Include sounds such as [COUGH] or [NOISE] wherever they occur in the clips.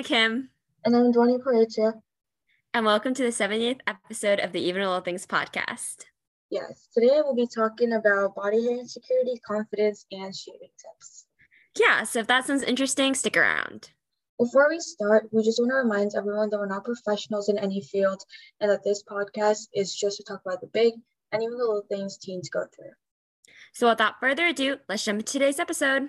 Hannah Kim. And I'm Dwani Paracha. And welcome to the 70th episode of the Even Little Things podcast. Yes, today we'll be talking about body hair insecurity, confidence, and shaving tips. Yeah, so if that sounds interesting, stick around. Before we start, we just want to remind everyone that we're not professionals in any field and that this podcast is just to talk about the big and even the little things teens go through. So without further ado, let's jump into today's episode.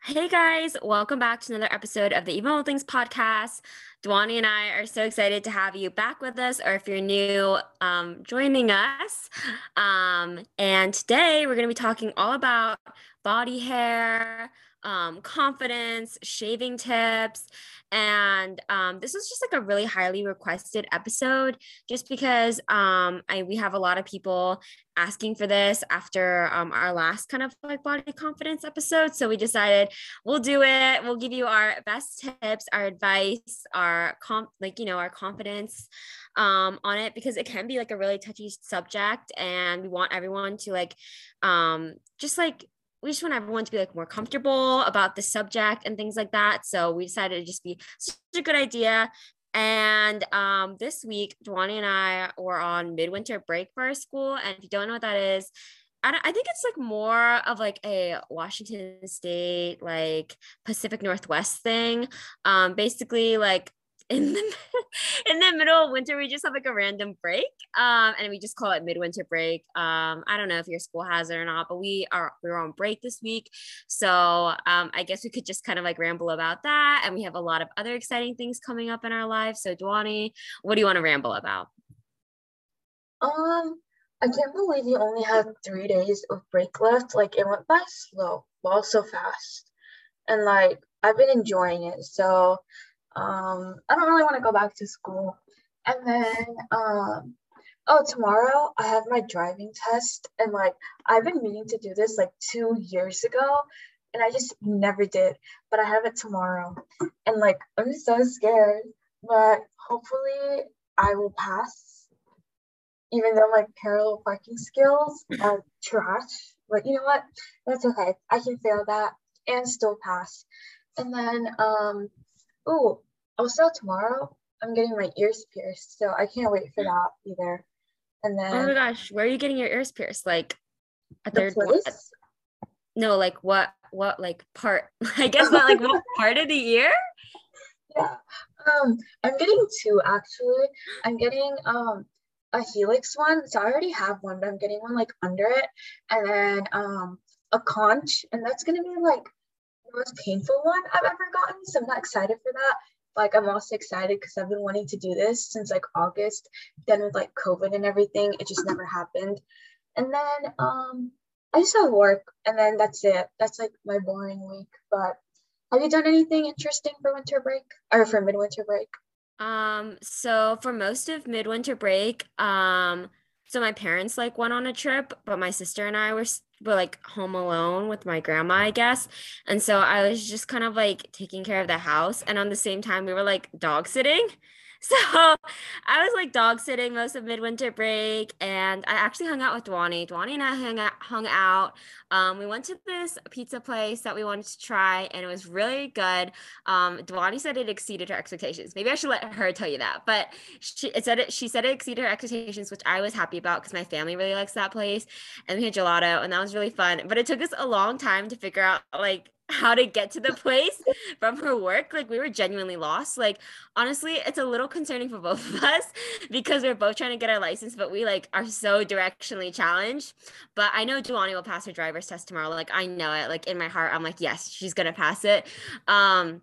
Hey guys, welcome back to another episode of the Even Little Things podcast. Dwani and I are so excited to have you back with us, or if you're new, um, joining us. Um, and today we're going to be talking all about body hair, um, confidence, shaving tips. And um, this was just like a really highly requested episode just because um, I, we have a lot of people asking for this after um, our last kind of like body confidence episode. So we decided we'll do it. We'll give you our best tips, our advice, our comp, like, you know, our confidence um, on it because it can be like a really touchy subject. And we want everyone to like, um, just like we just want everyone to be like more comfortable about the subject and things like that. So we decided to just be such a good idea. And um, this week, Dwani and I were on midwinter break for our school. And if you don't know what that is, I, I think it's like more of like a Washington State, like Pacific Northwest thing. Um, basically, like in the [LAUGHS] in the middle of winter we just have like a random break um and we just call it midwinter break um i don't know if your school has it or not but we are we are on break this week so um i guess we could just kind of like ramble about that and we have a lot of other exciting things coming up in our lives so Dwani what do you want to ramble about um I can't believe you only had three days of break left. Like it went by slow, well, so fast. And like I've been enjoying it. So um, I don't really want to go back to school. And then, um, oh, tomorrow I have my driving test. And like, I've been meaning to do this like two years ago. And I just never did. But I have it tomorrow. And like, I'm so scared. But hopefully I will pass. Even though my parallel parking skills are trash. But you know what? That's okay. I can fail that and still pass. And then, um, oh, also tomorrow I'm getting my ears pierced, so I can't wait for that either. And then Oh my gosh, where are you getting your ears pierced? Like a third what? No, like what what like part [LAUGHS] I guess not like what part of the ear? Yeah. Um I'm getting two actually. I'm getting um a helix one. So I already have one, but I'm getting one like under it. And then um a conch, and that's gonna be like the most painful one I've ever gotten. So I'm not excited for that like I'm also excited because I've been wanting to do this since like August. Then with like COVID and everything, it just never happened. And then um I just have work and then that's it. That's like my boring week. But have you done anything interesting for winter break or for midwinter break? Um, so for most of midwinter break, um, so my parents like went on a trip, but my sister and I were were like home alone with my grandma, I guess. And so I was just kind of like taking care of the house and on the same time we were like dog sitting. [LAUGHS] So I was like dog sitting most of midwinter break, and I actually hung out with Dwani. Dwani and I hung out. Hung out. Um, we went to this pizza place that we wanted to try, and it was really good. Um, Dwani said it exceeded her expectations. Maybe I should let her tell you that, but she it said it. She said it exceeded her expectations, which I was happy about because my family really likes that place, and we had gelato, and that was really fun. But it took us a long time to figure out like how to get to the place from her work. Like we were genuinely lost. Like honestly, it's a little concerning for both of us [LAUGHS] because we're both trying to get our license, but we like are so directionally challenged. But I know Dwani will pass her driver's test tomorrow. Like I know it. Like in my heart, I'm like, yes, she's gonna pass it. Um,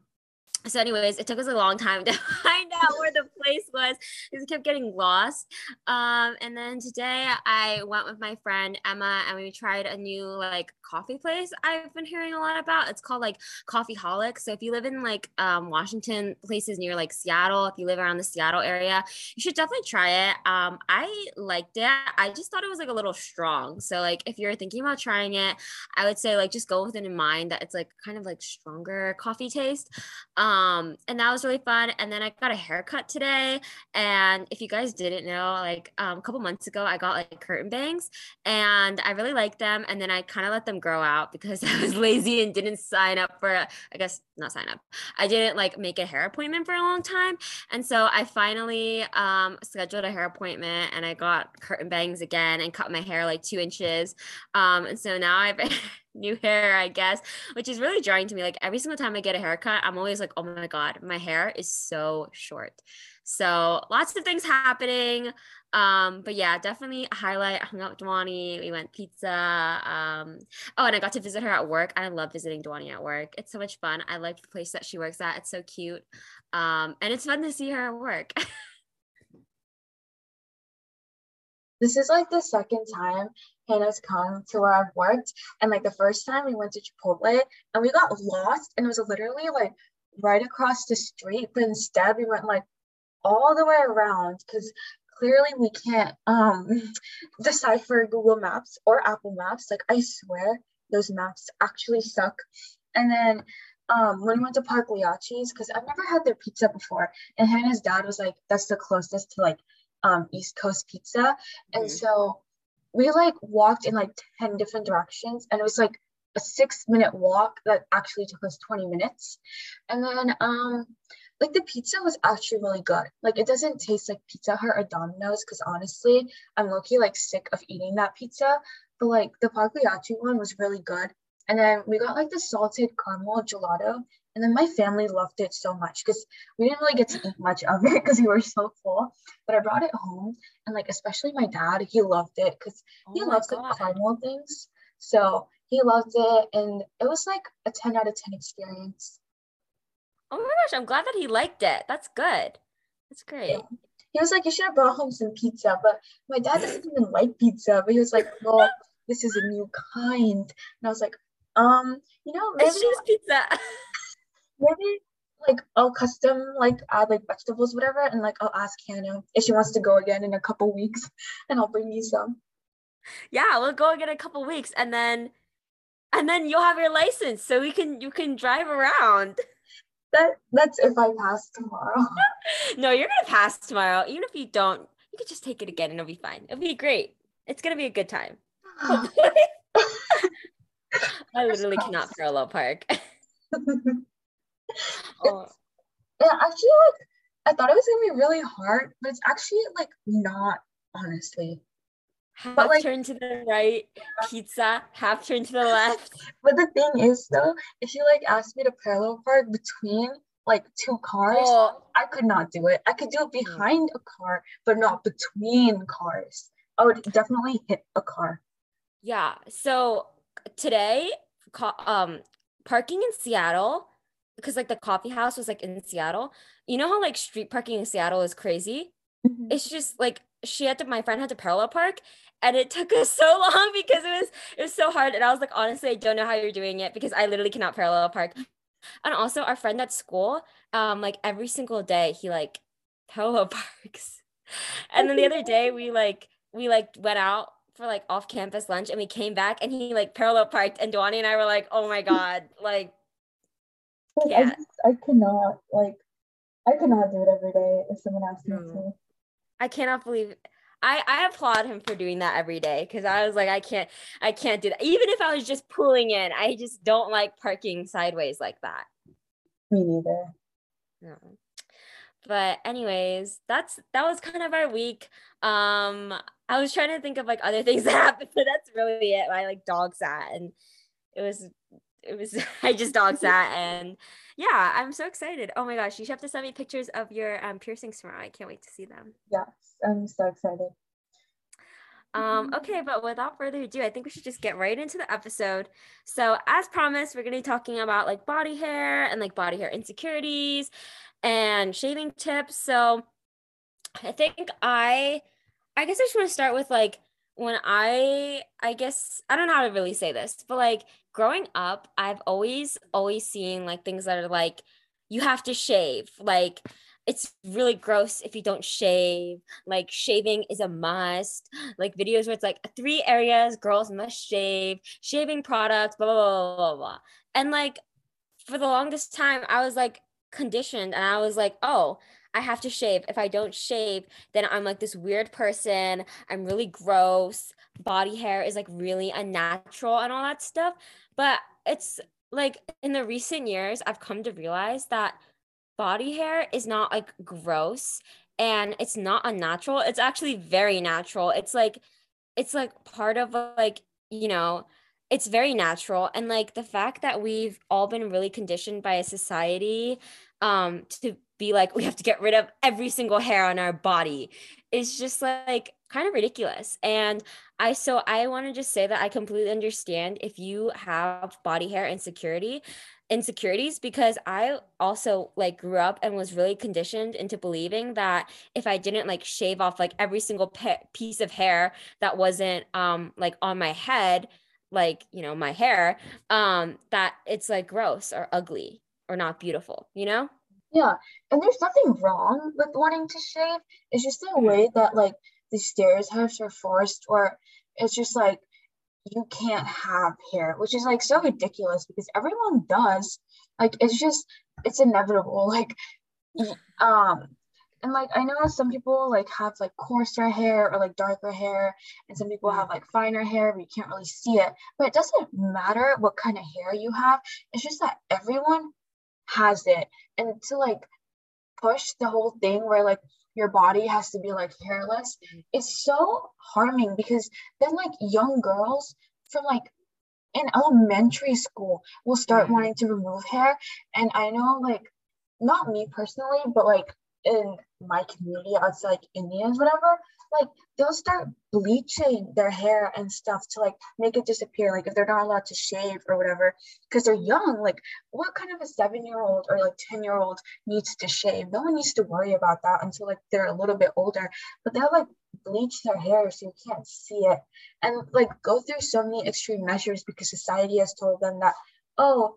so anyways it took us a long time to [LAUGHS] find out where the place was. Because we kept getting lost. Um, and then today i went with my friend emma and we tried a new like coffee place i've been hearing a lot about. It's called like Coffeeholic so if you live in like um, washington places near like seattle if you live around the seattle area you should definitely try it. Um, i liked it. I just thought it was like a little strong. So like if you're thinking about trying it i would say like just go with it in mind that it's like kind of like stronger coffee taste. Um, Um, and that was really fun. And then I got a haircut today. And if you guys didn't know, like um, a couple months ago, I got like curtain bangs and I really liked them. And then I kind of let them grow out because [LAUGHS] I was lazy and didn't sign up for, I guess not sign up. I didn't like make a hair appointment for a long time. And so I finally um, scheduled a hair appointment and I got curtain bangs again and cut my hair like two inches. Um, and so now I've [LAUGHS] new hair, I guess, which is really jarring to me. Like every single time I get a haircut, I'm always like, oh my God, my hair is so short. So lots of things happening. Um, but yeah, definitely a highlight. I hung out with Dwani. We went pizza. Um, oh, and I got to visit her at work. I love visiting Dwani at work. It's so much fun. I like the place that she works at. It's so cute. Um, and it's fun to see her at work. [LAUGHS] this is like the second time Hannah's come to where I've worked. And like the first time we went to Chipotle and we got lost and it was literally like right across the street. But instead we went like all the way around because clearly we can't um [LAUGHS] decipher Google Maps or Apple Maps. Like I swear those maps actually suck. And then um when we went to Park Pagliacci's, because I've never had their pizza before, and Hannah's dad was like, that's the closest to like um East Coast pizza. Mm-hmm. And so we like walked in like 10 different directions and it was like a six minute walk that actually took us 20 minutes. And then um like the pizza was actually really good. Like it doesn't taste like pizza hut or domino's because honestly i'm lucky like sick of eating that pizza but like the pagliacci one was really good. And then we got like the salted caramel gelato and then my family loved it so much because we didn't really get to eat much of it because we were so full. But I brought it home and like especially my dad, he loved it because oh he loves God. the caramel things. So he loved it and it was like a 10 out of 10 experience. Oh my gosh, I'm glad that he liked it. That's good. That's great. Yeah. He was like, You should have brought home some pizza. But my dad doesn't [LAUGHS] even like pizza. But he was like, Well, this is a new kind. And I was like, um, you know, maybe it's just pizza. [LAUGHS] maybe like I'll custom like add like vegetables, whatever, and like I'll ask Hannah if she wants to go again in a couple weeks, [LAUGHS] and I'll bring you some. Yeah, we'll go again in a couple weeks, and then, and then you'll have your license, so we can you can drive around. [LAUGHS] That that's if I pass tomorrow. [LAUGHS] no, you're gonna pass tomorrow. Even if you don't, you could just take it again, and it'll be fine. It'll be great. It's gonna be a good time. [SIGHS] I literally cannot parallel park. Oh. [LAUGHS] yeah, actually, like I thought it was gonna be really hard, but it's actually like not, honestly. Half but, like, turn to the right, pizza, half turn to the left. [LAUGHS] But the thing is though, if you like asked me to parallel park between like two cars, oh. I could not do it. I could do it hmm. behind a car, but not between cars. I would definitely hit a car. Yeah. So today, um, parking in Seattle because like the coffee house was like in Seattle. You know how like street parking in Seattle is crazy? Mm-hmm. It's just like she had to my friend had to parallel park and it [LAUGHS] took us so long because it was it was so hard and I was like honestly I don't know how you're doing it because I literally cannot parallel park. And also our friend at school um like every single day he like [LAUGHS] parallel parks. And then the other day we like we like went out for like off campus lunch and we came back and he like parallel parked and Dwani and I were like, oh my [LAUGHS] God, like like, yeah. I, I cannot like I cannot do it every day if someone asked me to. I cannot believe I, I applaud him for doing that every day because I was like, I can't, I can't do that. Even if I was just pulling in, I just don't like parking sideways like that. Me neither. No. But anyways, that's that was kind of our week. Um, I was trying to think of like other [LAUGHS] things that happened, but that's really it. I like dog sat and it was it was [LAUGHS] I just dog [LAUGHS] sat and yeah, I'm so excited. Oh my gosh, you have to send me pictures of your um, piercings tomorrow. I can't wait to see them. Yes, I'm so excited. Um, okay, but without further ado, I think we should just get right into the episode. So, as promised, we're going to be talking about like body hair and like body hair insecurities and shaving tips. So, I think I I guess I just want to start with like when I I guess I don't know how to really say this, but like growing up, I've always always seen like things that are like you have to shave. Like it's really gross if you don't shave. Like shaving is a must. Like videos where it's like three areas girls must shave, shaving products, blah blah blah blah blah. And like for the longest time, I was like conditioned and I was like, oh, I have to shave. If I don't shave, then I'm like this weird person. I'm really gross. Body hair is like really unnatural and all that stuff. But it's like in the recent years, I've come to realize that body hair is not like gross and it's not unnatural. It's actually very natural. It's like, it's like part of like, you know, it's very natural and like the fact that we've all been really conditioned by a society um to be like we have to get rid of every single hair on our body. Is just like kind of ridiculous. And i so i want to just say that i completely understand if you have body hair insecurity insecurities because i also like grew up and was really conditioned into believing that if i didn't like shave off like every single pe- piece of hair that wasn't um like on my head like you know my hair um that it's like gross or ugly or not beautiful you know yeah and there's nothing wrong with wanting to shave it's just the mm-hmm. way that like the stereotypes are forced or it's just like you can't have hair which is like so ridiculous because everyone does like it's just it's inevitable [LAUGHS] like um and like I know some people like have like coarser hair or like darker hair, and some people have like finer hair, but you can't really see it. But it doesn't matter what kind of hair you have. It's just that everyone has it, and to like push the whole thing where like your body has to be like hairless, it's so harming because then like young girls from like in elementary school will start mm. wanting to remove hair, and I know like not me personally, but like in my community outside like Indians, whatever, like they'll start bleaching their hair and stuff to like make it disappear. Like if they're not allowed to shave or whatever, because they're young. Like what kind of a seven year old or like 10 year old needs to shave? No one needs to worry about that until like they're a little bit older. But they'll like bleach their hair so you can't see it and like go through so many extreme measures because society has told them that, oh,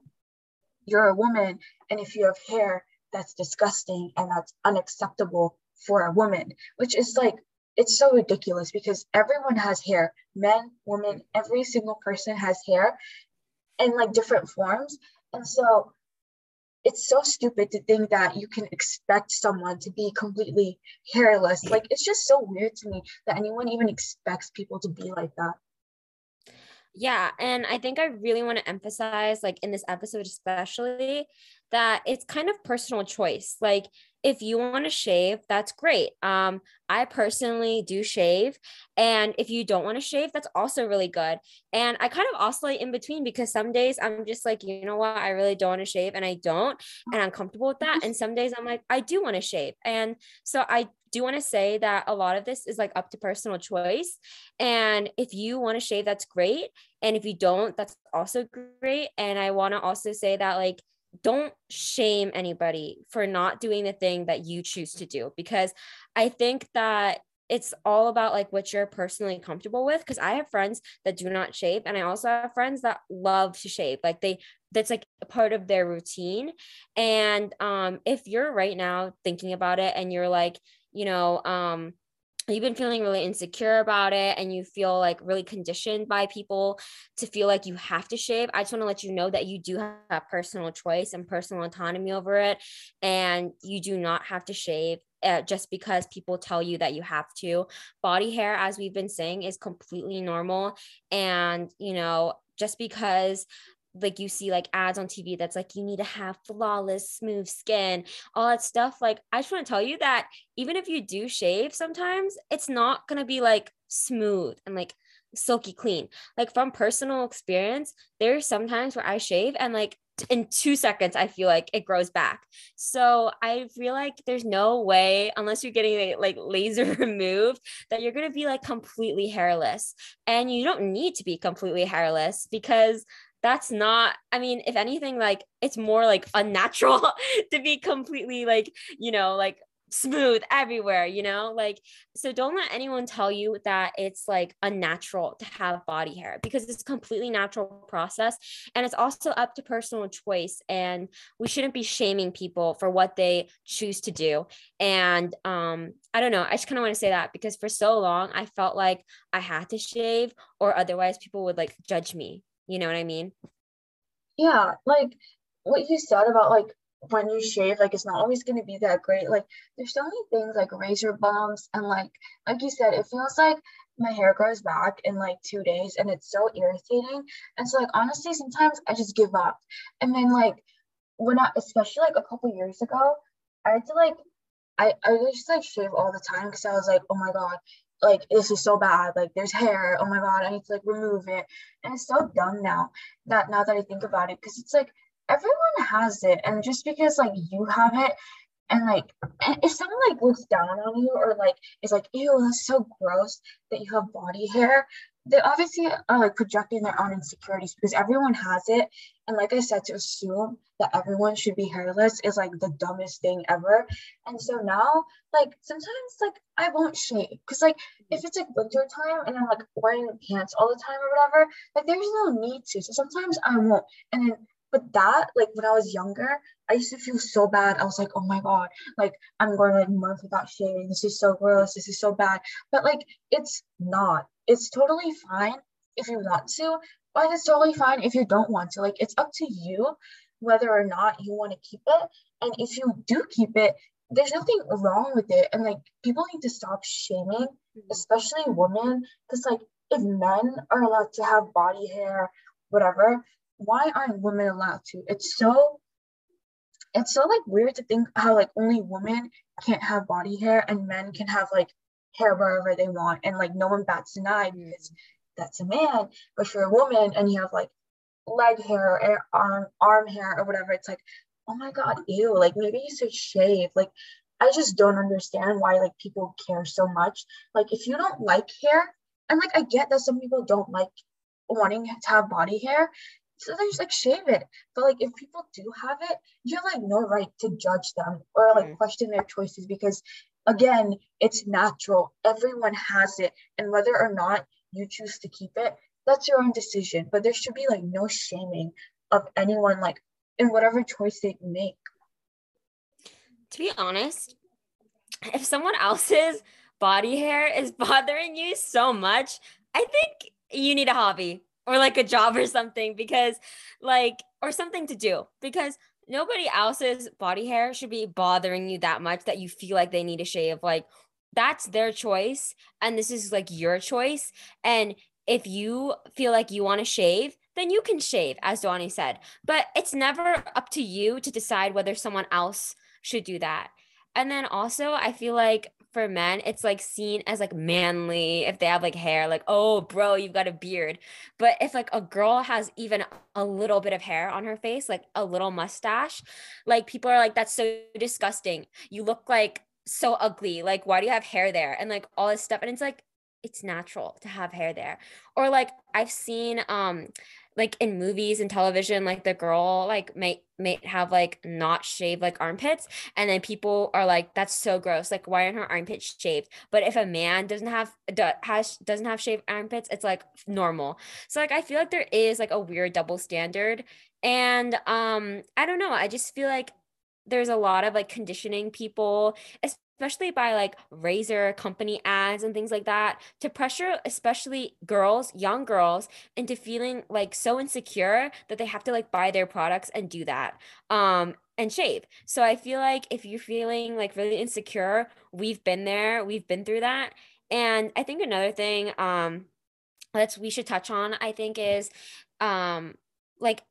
you're a woman and if you have hair, that's disgusting and that's unacceptable for a woman, which is like, it's so ridiculous because everyone has hair men, women, every single person has hair in like different forms. And so it's so stupid to think that you can expect someone to be completely hairless. Like, it's just so weird to me that anyone even expects people to be like that. Yeah. And I think I really want to emphasize, like in this episode, especially, that it's kind of personal choice. Like, if you want to shave, that's great. Um, I personally do shave. And if you don't want to shave, that's also really good. And I kind of oscillate in between because some days I'm just like, you know what, I really don't want to shave and I don't. And I'm comfortable with that. And some days I'm like, I do want to shave. And so I do want to say that a lot of this is like up to personal choice. And if you want to shave, that's great. And if you don't, that's also great. And I want to also say that, like, don't shame anybody for not doing the thing that you choose to do because I think that it's all about like what you're personally comfortable with because i have friends that do not shave and i also have friends that love to shave like they that's like a part of their routine and um if you're right now thinking about it and you're like you know um you've been feeling really insecure about it and you feel like really conditioned by people to feel like you have to shave i just want to let you know that you do have personal choice and personal autonomy over it and you do not have to shave uh, just because people tell you that you have to. Body hair as we've been saying is completely normal and you know just because like you see like ads on TV that's like you need to have flawless smooth skin all that stuff like I just want to tell you that even if you do shave sometimes it's not going to be like smooth and like silky clean. Like from personal experience there's sometimes where I shave and like in two seconds i feel like it grows back. So i feel like there's no way unless you're getting like laser [LAUGHS] removed that you're going to be like completely hairless. And you don't need to be completely hairless because that's not i mean if anything like it's more like unnatural [LAUGHS] to be completely like you know like smooth everywhere you know like so don't let anyone tell you that it's like unnatural to have body hair because it's completely natural process and it's also up to personal choice and we shouldn't be shaming people for what they choose to do and um i don't know i just kind of want to say that because for so long i felt like i had to shave or otherwise people would like judge me you know what I mean? Yeah, like what you said about like when you shave, like it's not always gonna be that great. Like there's so many things like razor bumps and like like you said, it feels like my hair grows back in like two days and it's so irritating. And so like honestly, sometimes I just give up. And then like when I especially like a couple years ago, I had to like I, I just like shave all the time because I was like, oh my god, like this is so bad. Like there's hair. Oh my god, I need to like remove it. And it's so dumb now that now that I think about it, because it's like everyone has it and just because like you have it and like if someone like looks down on you or like is like ew that's so gross that you have body hair they obviously are like projecting their own insecurities because everyone has it and like i said to assume that everyone should be hairless is like the dumbest thing ever and so now like sometimes like i won't shave because like if it's like winter time and i'm like wearing pants all the time or whatever like there's no need to so sometimes i won't and then but that, like when I was younger, I used to feel so bad. I was like, oh my God, like I'm going like months without shaving. This is so gross. This is so bad. But like it's not. It's totally fine if you want to, but it's totally fine if you don't want to. Like it's up to you whether or not you want to keep it. And if you do keep it, there's nothing wrong with it. And like people need to stop shaming, mm-hmm. especially women, because like if men are allowed to have body hair, whatever, why aren't women allowed to? It's so it's so like weird to think how like only women can't have body hair and men can have like hair wherever they want and like no one bats an eye mm. because that's a man. But for a woman and you have like leg hair or arm arm hair or whatever, it's like, oh my god, ew, like maybe you should shave. Like I just don't understand why like people care so much. Like if you don't like hair, and like I get that some people don't like wanting to have body hair, so they just like shave it. But like if people do have it, you have like no right to judge them or like mm. question their choices because again, it's natural. Everyone has it. And whether or not you choose to keep it, that's your own decision. But there should be like no shaming of anyone like in whatever choice they make. To be honest, if someone else's body hair is [LAUGHS] bothering you so much, I think you need a hobby or like a job or something because like or something to do because nobody else's body hair should be bothering you that much that you feel like they need a shave. Like that's their choice and this is like your choice. And if you feel like you want to shave then you can shave as Dwani said. But it's never up to you to decide whether someone else should do that. And then also I feel like for men, it's like seen as like manly if they have like hair, like, oh, bro, you've got a beard. But if like a girl has even a little bit of hair on her face, like a little mustache, like people are like, that's so disgusting. You look like so ugly. Like, why do you have hair there? And like all this stuff. And it's like, it's natural to have hair there. Or like I've seen um like in movies and television, like the girl like may may have like not shaved like armpits, and then people are like, "That's so gross! Like, why aren't her armpits shaved?" But if a man doesn't have has doesn't have shaved armpits, it's like normal. So like I feel like there is like a weird double standard, and um I don't know. I just feel like there's a lot of like conditioning people especially by like razor company ads and things like that to pressure especially girls young girls into feeling like so insecure that they have to like buy their products and do that um and shave. So i feel like if you're feeling like really insecure we've been there we've been through that. And i think another thing um that's we should touch on i think is um like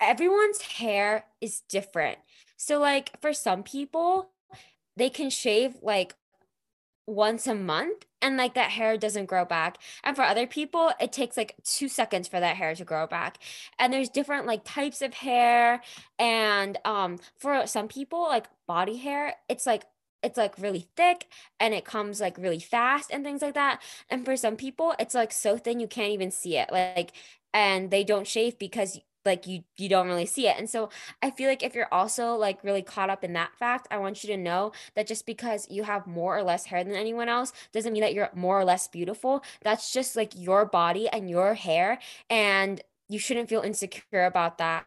everyone's hair is different. So like for some people they can shave like once a month and like that hair doesn't grow back. And for other people it takes like two seconds for that hair to grow back. And there's different like types of hair. And um for some people like body hair it's like it's like really thick and it comes like really fast and things like that. And for some people it's like so thin you can't even see it. Like and they don't shave because like you you don't really see it and so i feel like if you're also like really caught up in that fact i want you to know that just because you have more or less hair than anyone else doesn't mean that you're more or less beautiful that's just like your body and your hair and you shouldn't feel insecure about that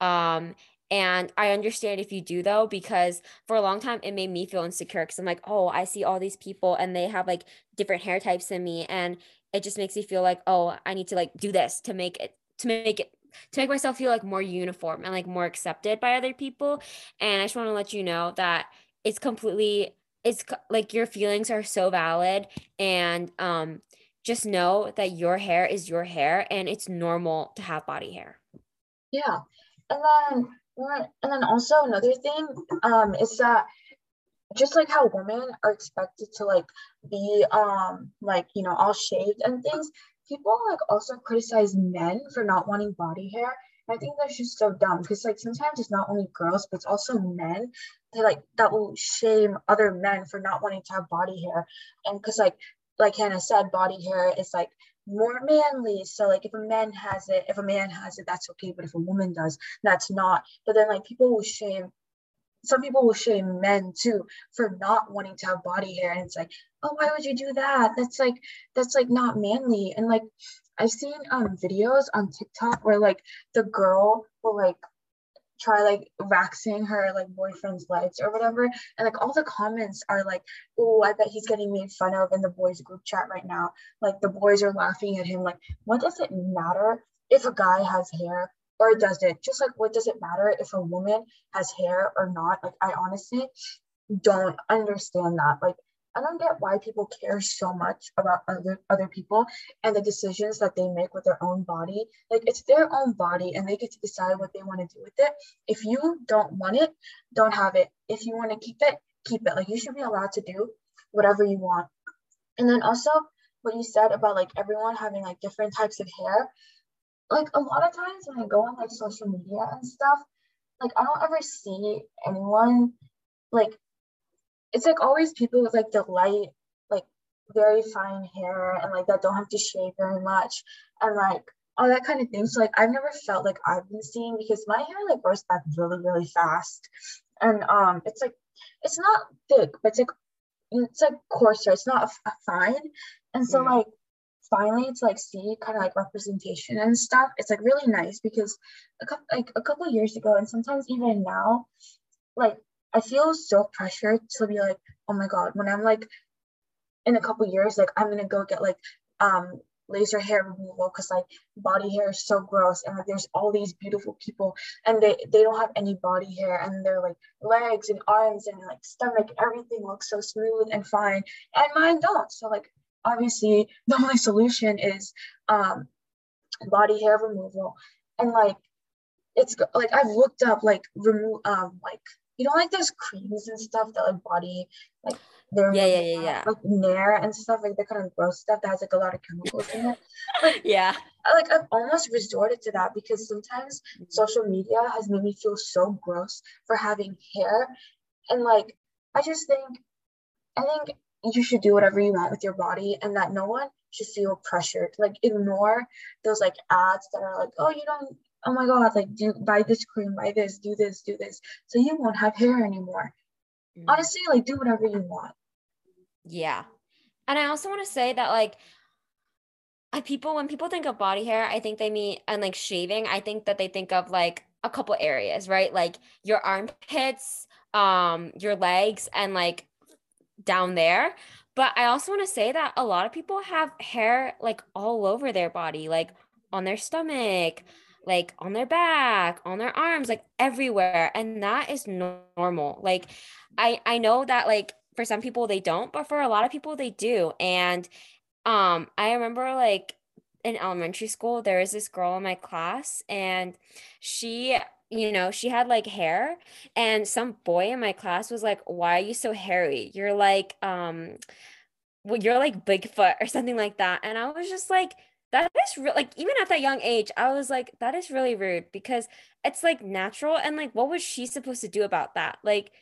um and I understand if you do though, because for a long time it made me feel insecure because I'm like, oh, I see all these people and they have like different hair types than me. And it just makes me feel like, oh, I need to like do this to make it to make it to make myself feel like more uniform and like more accepted by other people. And I just want to let you know that it's completely it's like your feelings are so valid and um just know that your hair is your hair and it's normal to have body hair. Yeah. And then and then also another thing um is that just like how women are expected to like be um like you know all shaved and things people like also criticize men for not wanting body hair I think that's just so dumb because like sometimes it's not only girls but it's also men that like that will shame other men for not wanting to have body hair. And because like like Hannah said body hair is like more manly so like if a man has it if a man has it that's okay but if a woman does that's not. But then like people will shame some people will shame men too for not wanting to have body hair and it's like oh why would you do that? That's like that's like not manly. And like i've seen um videos on tiktok where like the girl will like try like waxing her like boyfriend's legs or whatever and like all the comments are like oh i bet he's getting made fun of in the boys group chat right now. Like the boys are laughing at him like what does it matter if a guy has hair or does it just like what does it matter if a woman has hair or not like i honestly don't understand that like I don't get why people care so much about other other people and the decisions that they make with their own body. Like it's their own body and they get to decide what they want to do with it. If you don't want it, don't have it. If you want to keep it, keep it. Like you should be allowed to do whatever you want. And then also what you said about like everyone having like different types of hair. Like a lot of times when I go on like social media and stuff, like I don't ever see anyone like it's like always people with like the light, like very fine hair and like that don't have to shave very much and like all that kind of thing. So like I've never felt like I've been seeing because my hair like grows back really, really fast. And um it's like it's not thick, but it's like it's like coarser, it's not a, a fine. And so mm. like finally to like see kind of like representation and stuff, it's like really nice because a couple like a couple years ago and sometimes even now, like I feel so pressured to be like, oh my god, when I'm like in a couple years, like I'm gonna go get like um laser hair removal because like body hair is so gross and like there's all these beautiful people and they they don't have any body hair and their like legs and arms and like stomach everything looks so smooth and fine and mine don't. So like obviously the only solution is um body hair removal. And like it's like I've looked up like remove um like you know like those creams and stuff that like body like they're yeah yeah yeah yeah. like nair and stuff like the kind of gross stuff that has like a lot of chemicals in it. Like [LAUGHS] yeah. Like I've almost resorted to that because sometimes mm-hmm. social media has made me feel so gross for having hair. And like I just think I think you should do whatever you want with your body and that no one should feel pressured. Like ignore those like ads that are like oh you don't oh my god like do buy this cream buy this do this do this. So you won't have hair anymore. Mm. honestly like do whatever you want. Yeah. And i also want to say that like I, people when people think of body hair i think they mean and like shaving i think that they think of like a couple areas right? Like your armpits um your legs and like down there but i also want to say that a lot of people have hair like all over their body like on their stomach like on their back, on their arms, like everywhere. And that is normal. Like I I know that like for some people they don't, but for a lot of people they do. And um I remember like in elementary school there was this girl in my class and she you know, she had like hair and some boy in my class was like, "Why are you so hairy? You're like um well, you're like Bigfoot or something like that." And I was just like, that is real like even at that young age i was like that is really rude because it's like natural and like what was she supposed to do about that like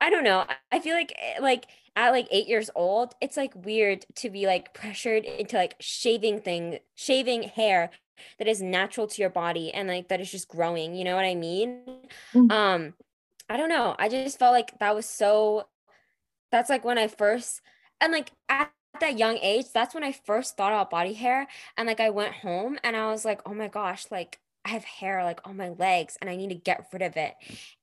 i don't know i feel like eh, like at like eight years old it's like weird to be like pressured into like shaving thing shaving hair that is natural to your body and like that is just growing you know what i mean mm-hmm. um i don't know i just felt like that was so that's like when i first and like at that young age, that's when I first thought about body hair. And like I went home and I was like, oh my gosh, like I have hair like on my legs and I need to get rid of it.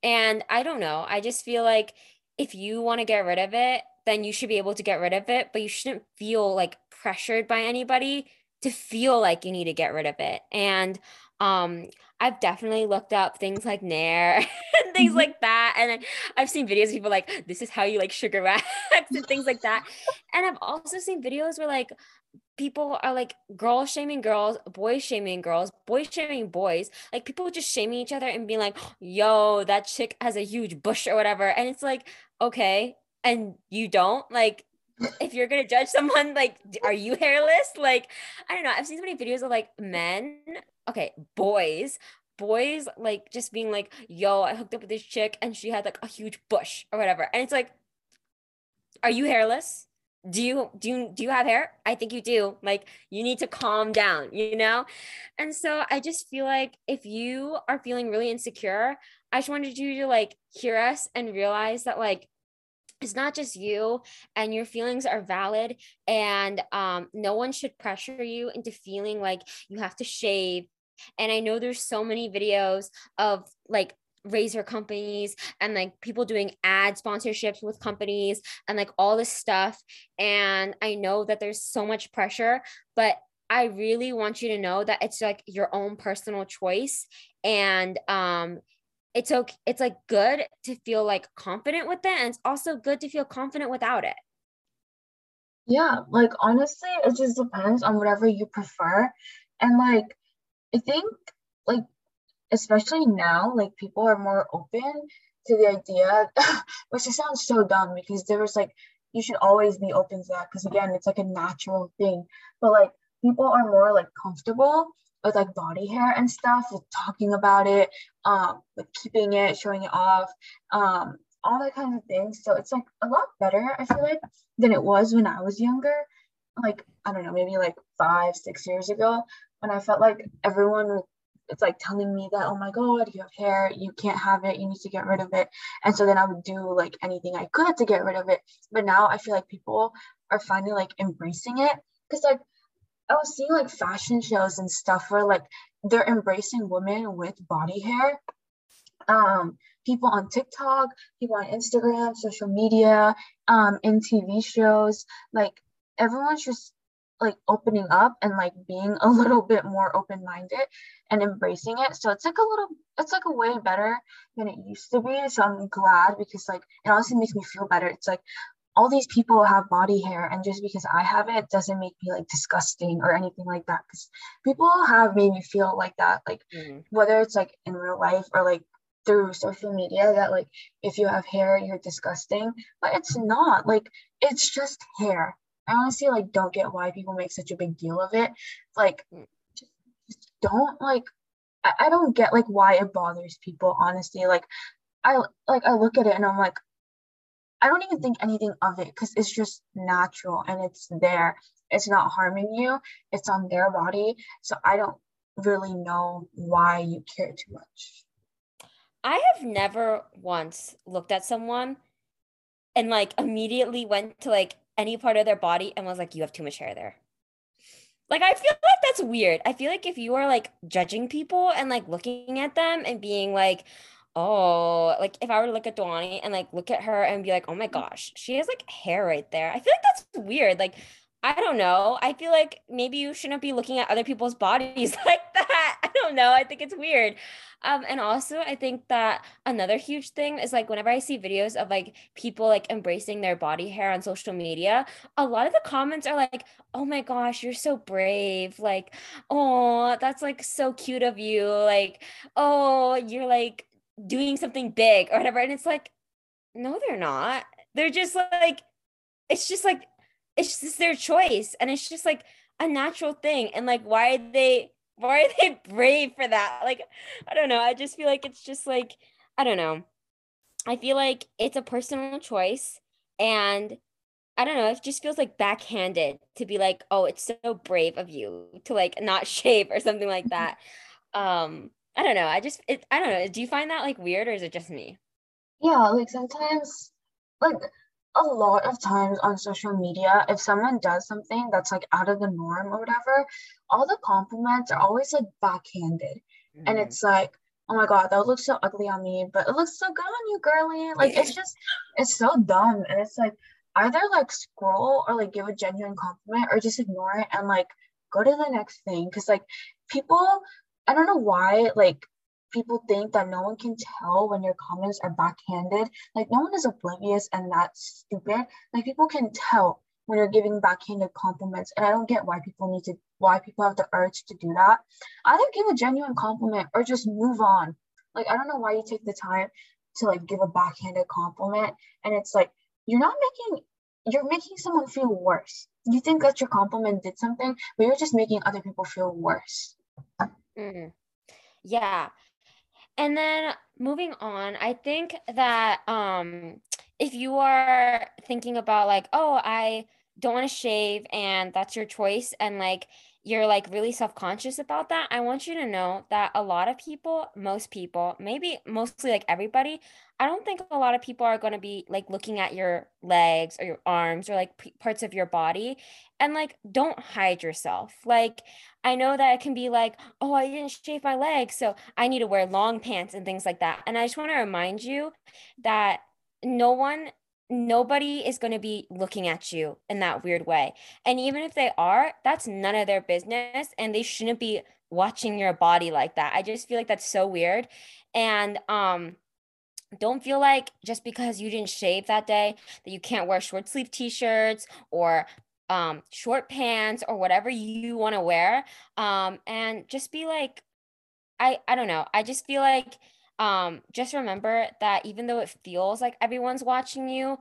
And I don't know. I just feel like if you want to get rid of it, then you should be able to get rid of it, but you shouldn't feel like pressured by anybody to feel like you need to get rid of it. And um I've definitely looked up things like Nair [LAUGHS] and things mm-hmm. like that. And I've seen videos of people like, this is how you like sugar wax [LAUGHS] and things like that. And I've also seen videos where like people are like girls shaming girls, boys shaming girls, boys shaming boys. Like people just shaming each other and being like, yo, that chick has a huge bush or whatever. And it's like, okay, and you don't like if you're gonna judge someone [LAUGHS] like are you hairless? Like i don't know i've seen so many videos of like men okay boys boys like just being like yo i hooked up with this chick and she had like a huge bush or whatever and it's like are you hairless? Do you do you do you have hair? I think you do like you need to calm down you know? And so i just feel like if you are feeling really insecure i just wanted you to like hear us and realize that like it's not just you and your feelings are valid and um, no one should pressure you into feeling like you have to shave. And i know there's so many videos of like razor companies and like people doing ad sponsorships with companies and like all this stuff. And i know that there's so much pressure but i really want you to know that it's like your own personal choice and um it's okay it's like good to feel like confident with it and it's also good to feel confident without it. Yeah like honestly it just depends on whatever you prefer and like i think like especially now like people are more open to the idea [LAUGHS] which sounds so dumb because there was like you should always be open to that because again it's like a natural thing but like people are more like comfortable with like body hair and stuff, talking about it, um, keeping it, showing it off, um, all that kind of thing. So it's like a lot better, I feel like, than it was when I was younger. Like, I don't know, maybe like five, six years ago, when I felt like everyone it's like telling me that, oh my God, you have hair, you can't have it, you need to get rid of it. And so then I would do like anything I could to get rid of it. But now I feel like people are finally like embracing it. Cause like I was seeing like fashion shows and stuff where like they're embracing women with body hair. Um, people on TikTok, people on Instagram, social media, um, in TV shows, like everyone's just like opening up and like being [LAUGHS] a little bit more open-minded and embracing it. So it's like a little it's like a way better than it used to be. So I'm glad because like it honestly makes me feel better. It's like all these people have body hair and just because i have it doesn't make me like disgusting or anything like that because people have made me feel like that like mm-hmm. whether it's like in real life or like through social media that like if you have hair you're disgusting but it's not like it's just hair i honestly like don't get why people make such a big deal of it like mm. just, just don't like I, I don't get like why it bothers people honestly like i like i look at it and i'm like I don't even think anything of it because it's just natural and it's there. It's not harming you, it's on their body. So I don't really know why you care too much. I have never once looked at someone and like immediately went to like any part of their body and was like, you have too much hair there. Like, I feel like that's weird. I feel like if you are like judging people and like looking at them and being like, oh, like if I were to look at Dwani and like look at her and be like, oh my gosh, she has like hair right there. I feel like that's weird. Like, I don't know. I feel like maybe you shouldn't be looking at other people's bodies [LAUGHS] like that. I don't know. I think it's weird. Um, and also I think that another huge thing is like whenever I see videos of like people like embracing their body hair on social media, a lot of the comments are like, oh my gosh, you're so brave. Like, oh, that's like so cute of you. Like, oh, you're like doing something big or whatever. And it's like, no, they're not. They're just like, it's just like, it's just their choice. And it's just like a natural thing. And like, why are they, why are they [LAUGHS] brave for that? Like, I don't know. I just feel like it's just like, I don't know. I feel like it's a personal choice. And I don't know, it just feels like backhanded to be like, oh, it's so brave of you to like not [LAUGHS] shave or something like that. [LAUGHS] um, I don't know. I just it I don't know. Do you find that like weird or is it just me? Yeah, like sometimes like a lot of times on social media, if someone does something that's like out of the norm or whatever, all the compliments are always like backhanded. Mm-hmm. And it's like, oh my god, that looks so ugly on me, but it looks so good on you, girly. Like it's [LAUGHS] just it's so dumb. And it's like either like scroll or like give a genuine compliment or just ignore it and like go to the next thing. Cause like people I don't know why like people think that no one can tell when your comments are backhanded. Like no one is oblivious and that's stupid. Like people can tell when you're giving backhanded compliments. And I don't get why people need to why people have the urge to do that. Either give a genuine compliment or just move on. Like I don't know why you take the time to like give a backhanded compliment. And it's like you're not making you're making someone feel worse. You think that your compliment did something, but you're just making other people feel worse. Mm. Yeah. And then moving on, I think that um if you are thinking about like, oh, I don't want to shave and that's your choice and like you're like really self-conscious about that, I want you to know that a lot of people, most people, maybe mostly like everybody, I don't think a lot of people are going to be like looking at your legs or your arms or like p- parts of your body and like don't hide yourself. Like I know that it can be like, "Oh, I didn't shave my legs, so I need to wear long pants and things like that." And I just want to remind you that no one nobody is going to be looking at you in that weird way. And even if they are, that's none of their business and they shouldn't be watching your body like that. I just feel like that's so weird. And um don't feel like just because you didn't shave that day that you can't wear short sleeve t-shirts or um short pants or whatever you want to wear um and just be like I I don't know. I just feel like um just remember that even though it feels like everyone's watching you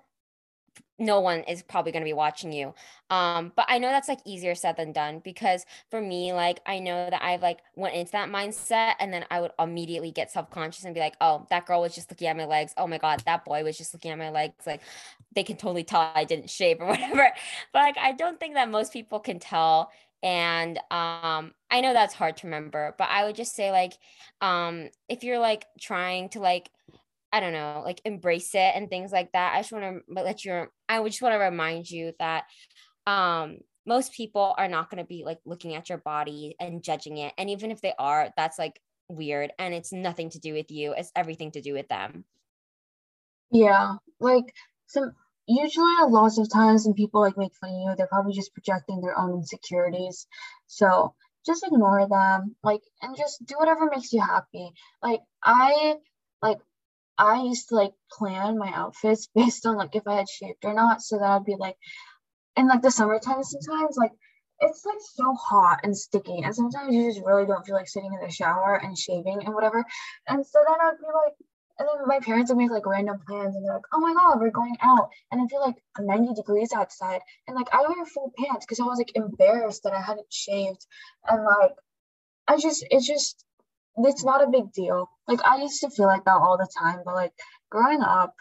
no one is probably going to be watching you. Um but i know that's like easier said than done because for me like i know that i've like went into that mindset and then i would immediately get self-conscious and be like oh that girl was just looking at my legs. Oh my god that boy was just looking at my legs. Like they can totally tell i didn't shave or [LAUGHS] whatever. But like i don't think that most people can tell and um i know that's hard to remember but i would just say like um if you're like trying to like I don't know, like embrace it and things like that. I just want to let you, I would just want to remind you that um, most people are not going to be like looking at your body and judging it. And even if they are, that's like weird and it's nothing to do with you, it's everything to do with them. Yeah. Like some, usually lots of times when people like make fun of you, they're probably just projecting their own insecurities. So just ignore them, like, and just do whatever makes you happy. Like, I, like, I used to like plan my outfits [LAUGHS] based on like if I had shaved or not. So that I'd be like, in like the summertime, sometimes like it's like so hot and sticky, and sometimes you just really don't feel like sitting in the shower and shaving and whatever. And so then I'd be like, and then my parents would make like random plans and they're like, oh my god, we're going out. And I feel like 90 degrees outside. And like I wear full pants because I was like embarrassed that I hadn't shaved. And like I just it's just it's not a big deal. Like I used to feel like that all the time, but like growing up,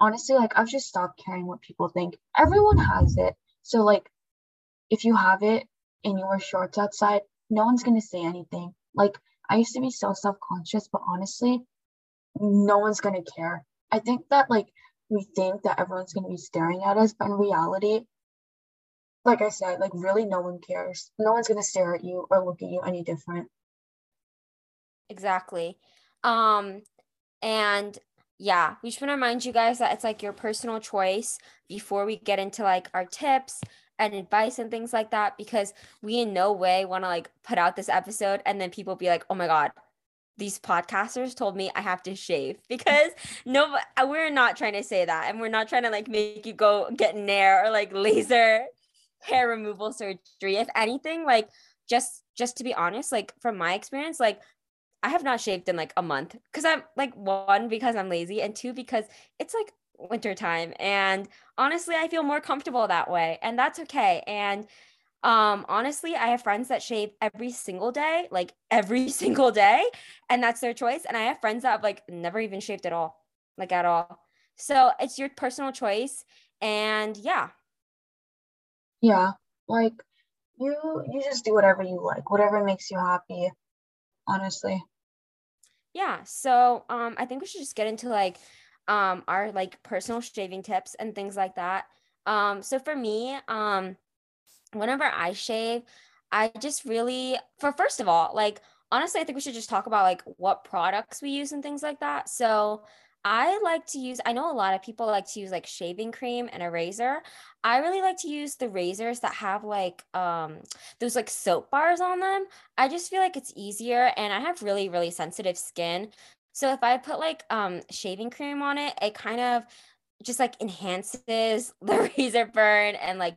honestly, like I've just stopped caring what people think. Everyone has it. So like if you have it and you wear shorts outside, no one's gonna say anything. Like I used to be so self-conscious, but honestly, no one's gonna care. I think that like we think that everyone's gonna be staring at us, but in reality, like I said, like really no one cares. No one's gonna stare at you or look at you any different. Exactly. Um, and yeah, we just want to remind you guys that it's like your personal choice before we get into like our tips and advice and things like that, because we in no way want to like put out this episode and then people be like, oh my God, these podcasters told me I have to shave [LAUGHS] because no, uh, we're not trying to say that. And we're not trying to like make you go get nair or like laser [LAUGHS] hair removal surgery. If anything, like just just to be honest, like from my experience, like I have not shaved in like a month because I'm like one because I'm lazy and two because it's like winter time and honestly I feel more comfortable that way and that's okay and um honestly I have friends that shave every single day like every [LAUGHS] single day and that's their choice and I have friends that have like never even shaved at all like at all. So it's your personal choice and yeah. Yeah like you you just do whatever you like whatever makes you happy honestly. Yeah so um i think we should just get into like um our like personal shaving tips and things like that. Um so for me um whenever i shave i just really for first of all like honestly i think we should just talk about like what products we use and things like that so I like to use, I know a lot of people like to use like shaving cream and a razor. I really like to use the razors that have like um those like soap bars on them. I just feel like it's easier and I have really, really sensitive skin. So if I put like um shaving cream on it, it kind of just like enhances [LAUGHS] the razor burn and like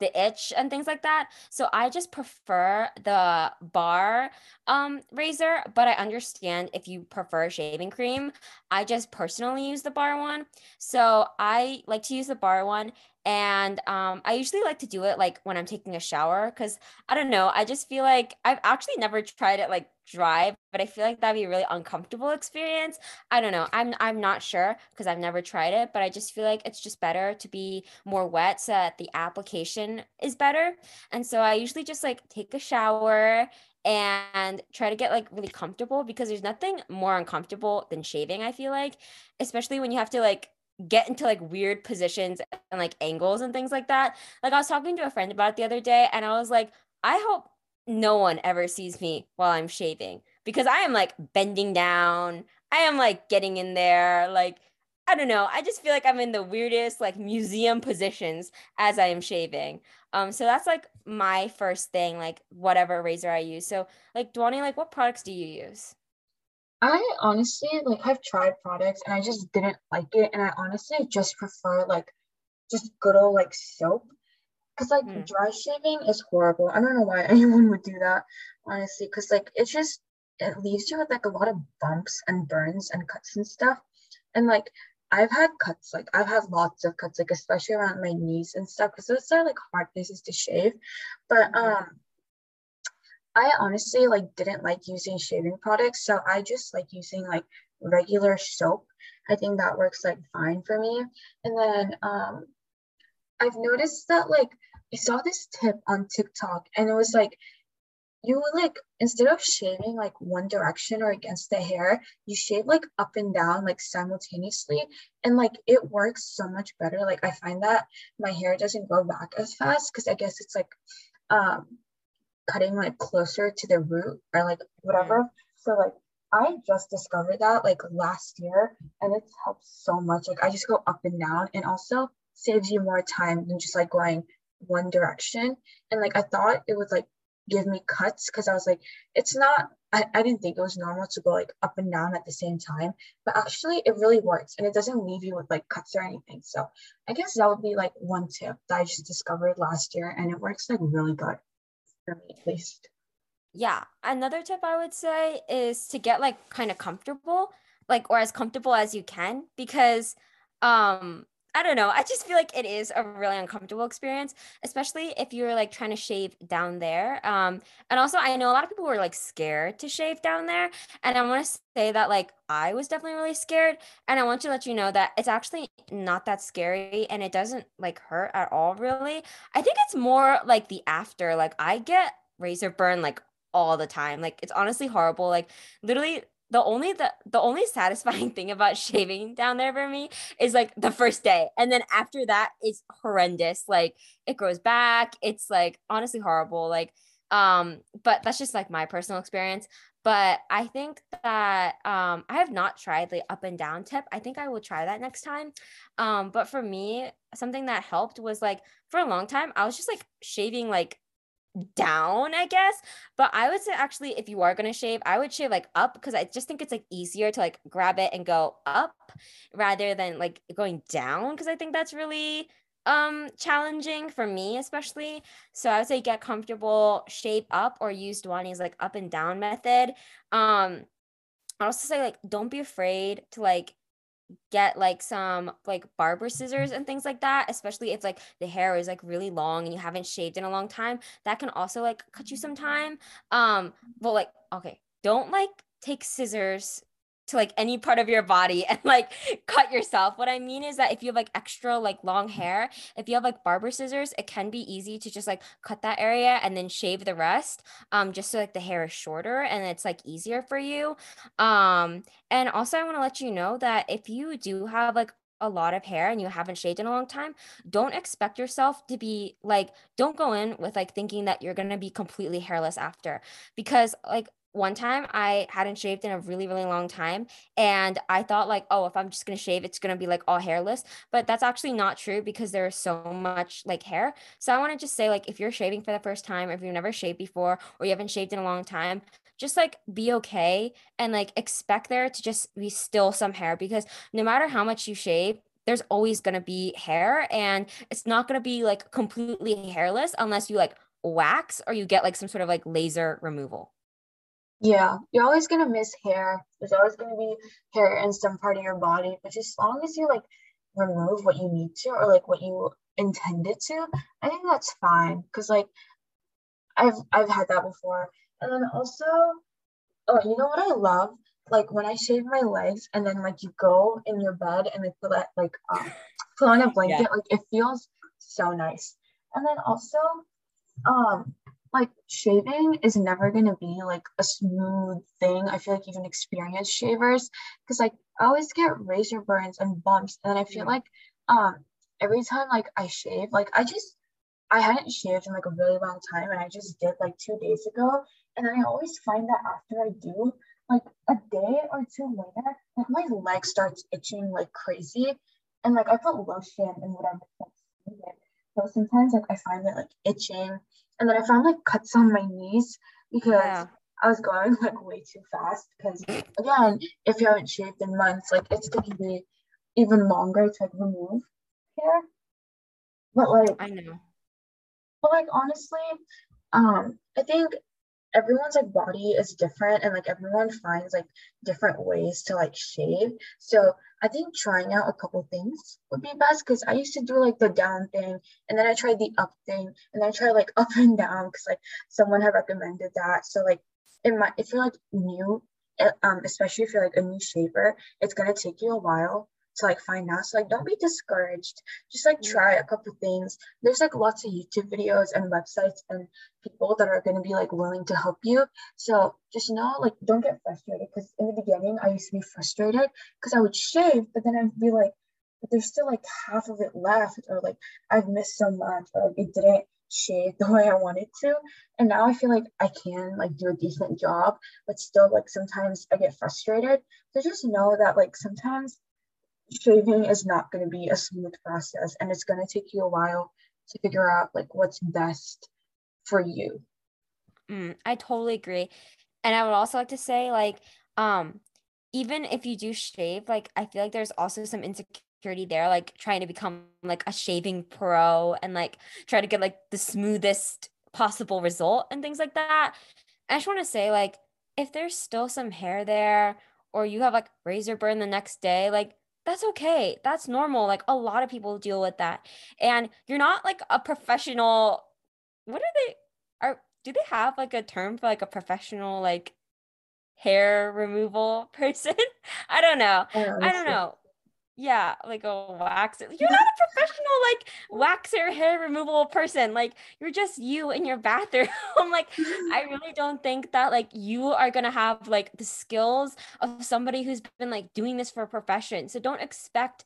the itch and things like that. So I just prefer the bar um, razor, but I understand if you prefer shaving cream. I just personally use the bar one. So I like to use the bar one. And um, I usually like to do it like when I'm taking a shower because I don't know. I just feel like I've actually never tried it like dry, but I feel like that'd be a really uncomfortable experience. I don't know. I'm I'm not sure because I've never tried it, but I just feel like it's just better to be more wet so that the application is better. And so I usually just like take a shower and try to get like really comfortable because there's nothing more uncomfortable than shaving, I feel like, especially when you have to like get into like weird positions and like angles and things like that. Like I was talking to a friend about it the other day and I was like, I hope no one ever sees me while I'm shaving because I am like bending down. I am like getting in there. Like, I don't know. I just feel like I'm in the weirdest like museum positions as I am shaving. Um, so that's like my first thing, like whatever razor I use. So like Dwani, like what products do you use? I honestly like have tried products and I just didn't like it. And I honestly just prefer like just good old like soap because like mm. dry shaving is horrible. I don't know why [LAUGHS] anyone would do that, honestly. Because like it just it leaves you with like a lot of bumps and burns and cuts and stuff. And like I've had cuts, like I've had lots of cuts, like especially around my knees and stuff, because those are like hard places to shave. But mm-hmm. um I honestly like didn't like using shaving products, so I just like using like regular soap. I think that works like fine for me. And then um I've noticed that like I saw this tip on TikTok and it was like you like instead of shaving like one direction or against the hair, you shave like up and down like simultaneously. And like it works so much better. Like I find that my hair doesn't grow back as fast because I guess it's like um cutting like closer to the root or like whatever. Mm. So like I just discovered that like last year and it's helped so much. Like I just go up and down and also saves you more time than just like going one direction. And like I thought it would like give me cuts because I was like, it's not, I, I didn't think it was normal to go like up and down at the same time. But actually it really works and it doesn't leave you with like cuts or anything. So I guess that would be like one tip that I just discovered last year and it works like really good for me at least. Yeah. Another tip I would say is to get like kind of comfortable, like or as comfortable as you can because um I don't know. I just feel like it is a really uncomfortable experience, especially if you're like trying to shave down there. Um, and also, I know a lot of people were like scared to shave down there. And I want to say that like I was definitely really scared. And I want to let you know that it's actually not that scary and it doesn't like hurt at all, really. I think it's more like the after. Like, I get razor burn like all the time. Like, it's honestly horrible. Like, literally, the only the the only satisfying [LAUGHS] thing about shaving down there for me is like the first day. And then after that it's horrendous. Like it grows back. It's like honestly horrible. Like um but that's just like my personal experience. But i think that um i have not tried the up and down tip. I think i will try that next time. Um but for me something that helped was like for a long time i was just like shaving like down, I guess. But I would say actually, if you are gonna shave, I would shave like up because I just think it's like easier to like grab it and go up rather than like going down because I think that's really um challenging for me especially so i would say get comfortable shape up or use Dwani's like up and down method um i also say like don't be afraid to like get like some like barber scissors and things like that especially if like the hair is like really long and you haven't shaved in a long time that can also like cut you some time. Um but like okay don't like take scissors to like any part of your body [LAUGHS] and like cut yourself. What I mean is that if you have like extra like long hair, if you have like barber scissors, it can be easy to just like cut that area and then shave the rest um just so like the hair is shorter and it's like easier for you. Um and also I want to let you know that if you do have like a lot of hair and you haven't shaved in a long time, don't expect yourself to be like, don't go in with like thinking that you're going to be completely hairless after because like one time I hadn't shaved in a really, really long time. And I thought, like, oh, if I'm just to shave, it's to be like all hairless. But that's actually not true because there's so much like hair. So I want to just say, like, if you're shaving for the first time, if you've never shaved before, or you haven't shaved in a long time, just like be okay and like expect there to just be still some hair because no matter how much you shave, there's always to be hair and it's not to be like completely hairless unless you like wax or you get like some sort of like laser removal. Yeah, you're always gonna miss hair. There's always gonna be hair in some part of your body, but just as long as you like remove what you need to or like what you intended to, I think that's fine. Cause like I've I've had that before. And then also, oh, you know what I love? Like when I shave my legs and then like you go in your bed and they put that like um, put on a blanket, yeah. like it feels so nice. And then also, um, like shaving is never going to be like a smooth thing. I feel like even experienced shavers, because like I always get razor burns and bumps, and I feel like um every time like I shave, like I just I hadn't shaved in like a really long time, and I just did like two days ago, and then I always find that after I do, like a day or two later, like my leg starts itching like crazy, and like I put lotion and whatever. So sometimes like I find it like itching and then I found like cuts on my knees because yeah. I was going [LAUGHS] like way too fast. Because again, if you haven't shaved in months, like it's gonna be even longer to like remove hair. But like I know. But like honestly, um, I think everyone's like body is different and like everyone finds like different ways to like shave. So I think trying out a couple things would be best because I used to do like the down thing and then I tried the up thing and then I tried like [LAUGHS] up and down because like someone had recommended that. So like it might if you're like new, eh, um, especially if you're like a new shaver, it's gonna take you a while to like find out. So like don't be mm-hmm. discouraged. Just like try a mm-hmm. couple things. There's like lots of YouTube videos and websites and people that are gonna be like willing to help you. So just know like don't get frustrated because in the beginning I used to be frustrated because I would shave, but then I'd be like, but there's still like half of it left, or like I've missed so much, or like it didn't shave the [LAUGHS] way I wanted to. And now I feel like I can like do a decent job, but still like sometimes I get frustrated. So just know that like sometimes shaving is not going to be a smooth process and it's going to take you a while to figure out like what's best for you. Mm, i totally agree. And i would also like to say like um even if you do shave like i feel like there's also some insecurity there like trying to become like a shaving pro and like try to get like the smoothest possible result and things like that. I just want to say like if there's still some hair there or you have like razor burn the next day like that's okay. That's normal. Like a lot of people deal with that. And you're not like a professional what are they are do they have like a term for like a professional like hair removal [LAUGHS] person? I don't know. I don't know yeah, like a wax. You're not a professional like waxer hair removal person. Like you're just you in your bathroom. [LAUGHS] like I [LAUGHS] really don't think that like you are gonna have like the skills of somebody who's been like doing this for a profession. So don't expect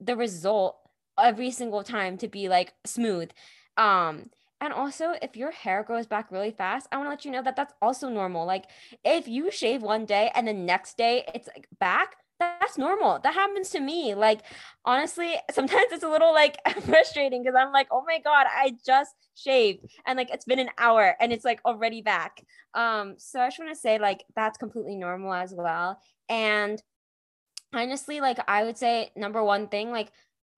the result every single time to be like smooth. Um and also, if your hair grows back really fast, I want to let you know that that's also normal. Like, if you shave one day and the next day it's like back, that's normal. That happens to me. Like, honestly, sometimes it's a little like [LAUGHS] frustrating because I'm like, oh my God, I just shaved and like it's been an hour and it's like already back. Um, so I just want to say, like, that's completely normal as well. And honestly, like, I would say number one thing, like,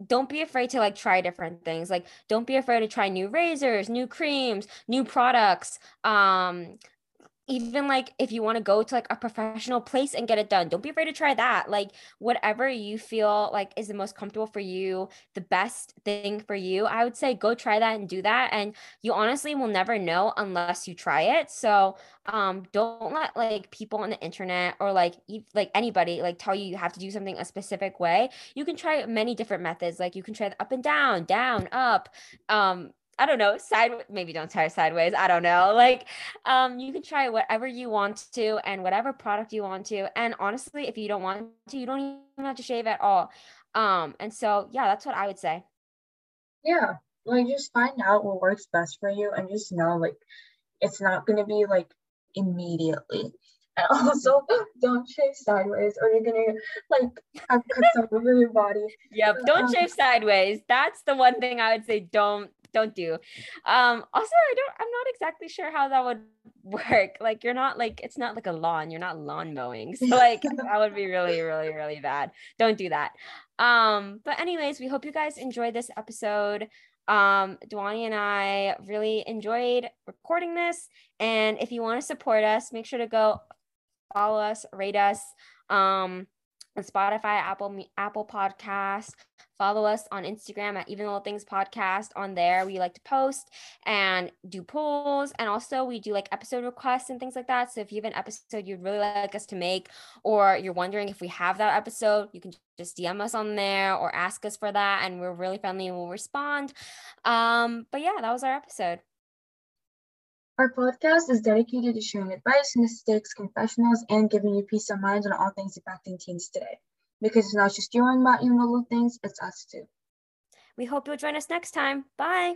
don't be afraid to like try different things like don't be afraid to try new razors new creams new products um even like if you want to go to like a professional place and get it done don't be afraid to try that like whatever you feel like is the most comfortable for you the best thing for you i would say go try that and do that and you honestly will never know unless you try it so um don't let like people on the internet or like like anybody like tell you you have to do something a specific way you can try many different methods like you can try the up and down down up um I don't know, side maybe don't try sideways. I don't know. Like um you can try whatever you want to and whatever product you want to. And honestly, if you don't want to, you don't even have to shave at all. Um and so yeah, that's what I would say. Yeah. Like just find out what works best for you and just know like it's not gonna be like immediately. And [LAUGHS] also, don't shave sideways or you're gonna like have cuts all over your body. Yep, don't Um, shave sideways. That's the one thing I would say don't don't do. Um also I don't I'm not exactly sure how that would [LAUGHS] work. Like you're not like it's not like a lawn, you're not lawn mowing. So [LAUGHS] like that would be really really really bad. Don't do that. Um but anyways, we hope you guys enjoyed this episode. Um Dwani and I really enjoyed recording this and if you want to support us, make sure to go follow us, rate us. Um on Spotify, Apple Me- Apple Podcast. Follow us on Instagram at Even Little Things Podcast. On there, we like to post and do polls, and also we do like episode requests and things like that. So if you have an episode you'd really like us to make, or you're wondering if we have that episode, you can just DM us on there or ask us for that, and we're really friendly and we'll respond. Um, but yeah, that was our episode. Our podcast is dedicated to sharing advice, mistakes, confessionals, and giving you peace of mind on all things affecting teens today because it's not just you and my even little things, it's us too. We hope you'll join us next time. Bye.